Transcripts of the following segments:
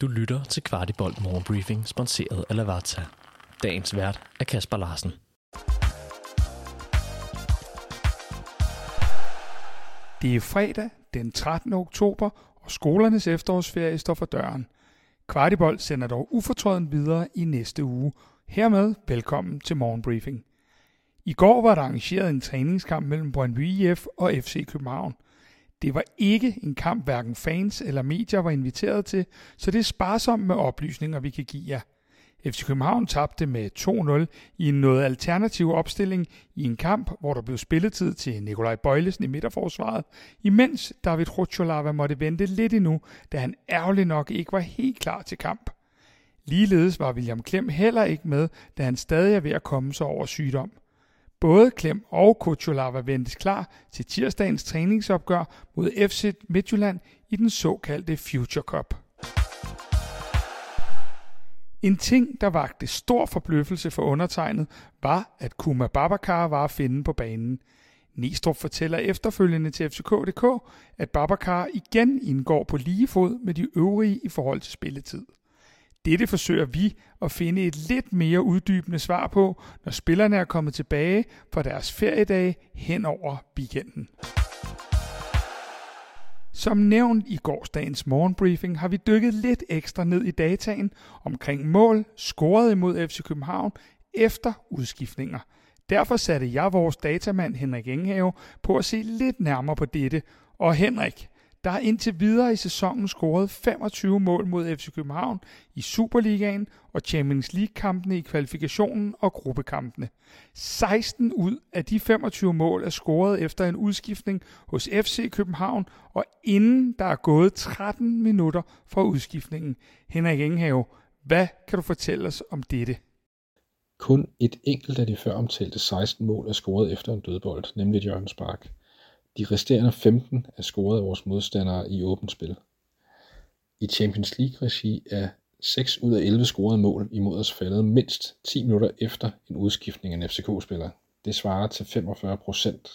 Du lytter til Kvartibolt Morgenbriefing, sponsoreret af Lavazza. Dagens vært er Kasper Larsen. Det er fredag den 13. oktober, og skolernes efterårsferie står for døren. Kvartibolt sender dog ufortrøden videre i næste uge. Hermed velkommen til Morgenbriefing. I går var der arrangeret en træningskamp mellem Brøndby IF og FC København – det var ikke en kamp, hverken fans eller medier var inviteret til, så det er sparsomt med oplysninger, vi kan give jer. FC København tabte med 2-0 i en noget alternativ opstilling i en kamp, hvor der blev spilletid til Nikolaj Bøjlesen i midterforsvaret, imens David Rocholava måtte vente lidt endnu, da han ærgerligt nok ikke var helt klar til kamp. Ligeledes var William Klem heller ikke med, da han stadig er ved at komme sig over sygdom. Både Klem og Kuchulava ventes klar til tirsdagens træningsopgør mod FC Midtjylland i den såkaldte Future Cup. En ting, der vagte stor forbløffelse for undertegnet, var, at Kuma Babakar var at finde på banen. Nistrup fortæller efterfølgende til FCK.dk, at Babakar igen indgår på lige fod med de øvrige i forhold til spilletid. Dette forsøger vi at finde et lidt mere uddybende svar på, når spillerne er kommet tilbage fra deres feriedage hen over weekenden. Som nævnt i gårsdagens morgenbriefing har vi dykket lidt ekstra ned i dataen omkring mål scoret imod FC København efter udskiftninger. Derfor satte jeg vores datamand Henrik Enghave på at se lidt nærmere på dette. Og Henrik, der har indtil videre i sæsonen scoret 25 mål mod FC København i Superligaen og Champions League-kampene i kvalifikationen og gruppekampene. 16 ud af de 25 mål er scoret efter en udskiftning hos FC København, og inden der er gået 13 minutter fra udskiftningen. Henrik Enghave, hvad kan du fortælle os om dette? Kun et enkelt af de før omtalte 16 mål er scoret efter en dødbold, nemlig Jørgen Spark. De resterende 15 er scoret af vores modstandere i åbent spil. I Champions League-regi er 6 ud af 11 scorede mål imod os faldet mindst 10 minutter efter en udskiftning af en FCK-spiller. Det svarer til 45 procent.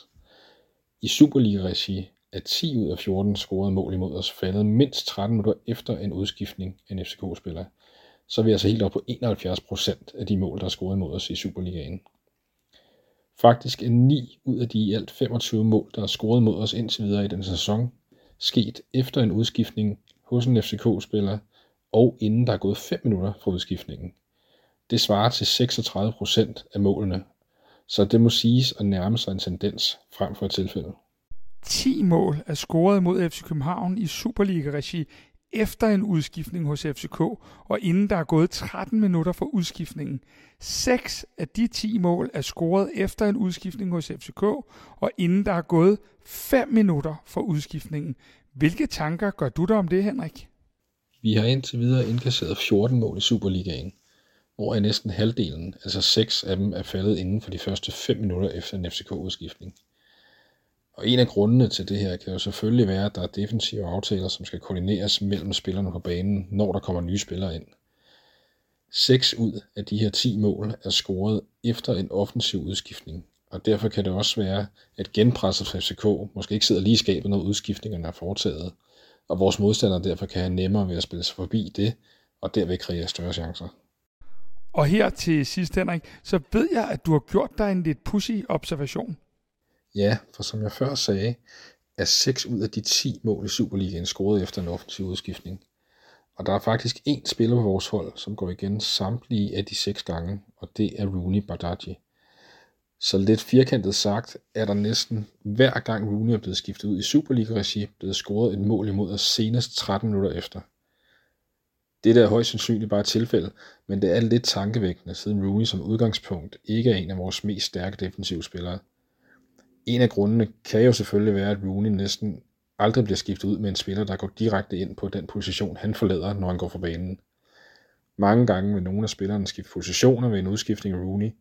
I Superliga-regi er 10 ud af 14 scorede mål imod os faldet mindst 13 minutter efter en udskiftning af en FCK-spiller. Så er vi altså helt op på 71 procent af de mål, der er scoret imod os i Superligaen. Faktisk er 9 ud af de i alt 25 mål, der er scoret mod os indtil videre i den sæson, sket efter en udskiftning hos en FCK-spiller, og inden der er gået 5 minutter fra udskiftningen. Det svarer til 36 procent af målene, så det må siges at nærme sig en tendens frem for et tilfælde. 10 mål er scoret mod FC København i Superliga-regi efter en udskiftning hos FCK, og inden der er gået 13 minutter for udskiftningen. 6 af de 10 mål er scoret efter en udskiftning hos FCK, og inden der er gået 5 minutter for udskiftningen. Hvilke tanker gør du dig om det, Henrik? Vi har indtil videre indkasseret 14 mål i Superligaen, hvor er næsten halvdelen, altså 6 af dem, er faldet inden for de første 5 minutter efter en FCK-udskiftning. Og en af grundene til det her kan jo selvfølgelig være, at der er defensive aftaler, som skal koordineres mellem spillerne på banen, når der kommer nye spillere ind. 6 ud af de her 10 mål er scoret efter en offensiv udskiftning, og derfor kan det også være, at genpresset fra FCK måske ikke sidder lige i skabet, når udskiftningerne er foretaget, og vores modstandere derfor kan have nemmere ved at spille sig forbi det, og derved kreere større chancer. Og her til sidst, Henrik, så ved jeg, at du har gjort dig en lidt pussy observation. Ja, for som jeg før sagde, er 6 ud af de 10 mål i Superligaen scoret efter en offensiv udskiftning. Og der er faktisk én spiller på vores hold, som går igen samtlige af de 6 gange, og det er Rooney Badaji. Så lidt firkantet sagt, er der næsten hver gang Rooney er blevet skiftet ud i Superliga-regi, blevet scoret et mål imod os senest 13 minutter efter. Det er højst sandsynligt bare et tilfælde, men det er lidt tankevækkende, siden Rooney som udgangspunkt ikke er en af vores mest stærke defensive spillere – en af grundene kan jo selvfølgelig være, at Rooney næsten aldrig bliver skiftet ud med en spiller, der går direkte ind på den position, han forlader, når han går fra banen. Mange gange vil nogle af spillerne skifte positioner ved en udskiftning af Rooney,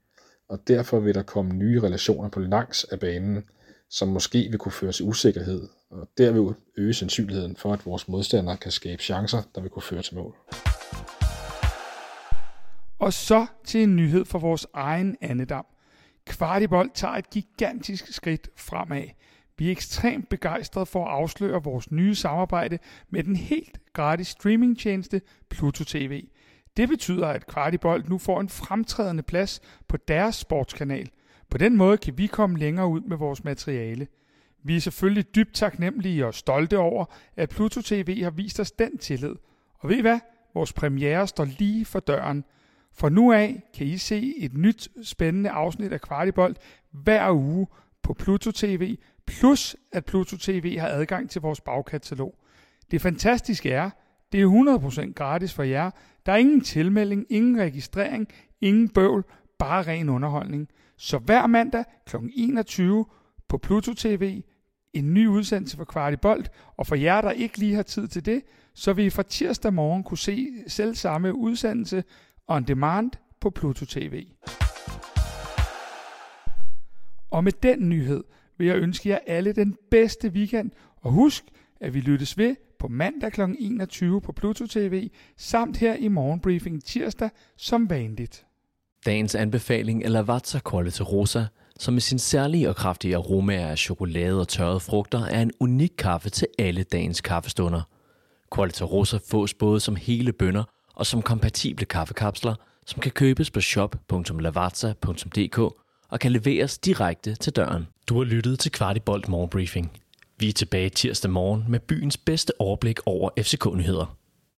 og derfor vil der komme nye relationer på langs af banen, som måske vil kunne føre til usikkerhed, og derved øge sandsynligheden for, at vores modstandere kan skabe chancer, der vil kunne føre til mål. Og så til en nyhed for vores egen andedam. Kvartibold tager et gigantisk skridt fremad. Vi er ekstremt begejstrede for at afsløre vores nye samarbejde med den helt gratis streamingtjeneste Pluto TV. Det betyder, at Kvartibold nu får en fremtrædende plads på deres sportskanal. På den måde kan vi komme længere ud med vores materiale. Vi er selvfølgelig dybt taknemmelige og stolte over, at Pluto TV har vist os den tillid. Og ved I hvad? Vores premiere står lige for døren. For nu af kan I se et nyt spændende afsnit af Kvartibolt hver uge på Pluto TV, plus at Pluto TV har adgang til vores bagkatalog. Det fantastiske er, det er 100% gratis for jer. Der er ingen tilmelding, ingen registrering, ingen bøvl, bare ren underholdning. Så hver mandag kl. 21 på Pluto TV, en ny udsendelse for Kvartibolt, og for jer, der ikke lige har tid til det, så vil I fra tirsdag morgen kunne se selv samme udsendelse on demand på Pluto TV. Og med den nyhed vil jeg ønske jer alle den bedste weekend, og husk, at vi lyttes ved på mandag kl. 21 på Pluto TV, samt her i morgenbriefing tirsdag som vanligt. Dagens anbefaling er Lavazza Quality Rosa, som med sin særlige og kraftige aromaer af chokolade og tørrede frugter er en unik kaffe til alle dagens kaffestunder. Qualita Rosa fås både som hele bønder og som kompatible kaffekapsler, som kan købes på shop.lavazza.dk og kan leveres direkte til døren. Du har lyttet til Kvartibolt Morgenbriefing. Vi er tilbage tirsdag morgen med byens bedste overblik over FCK-nyheder.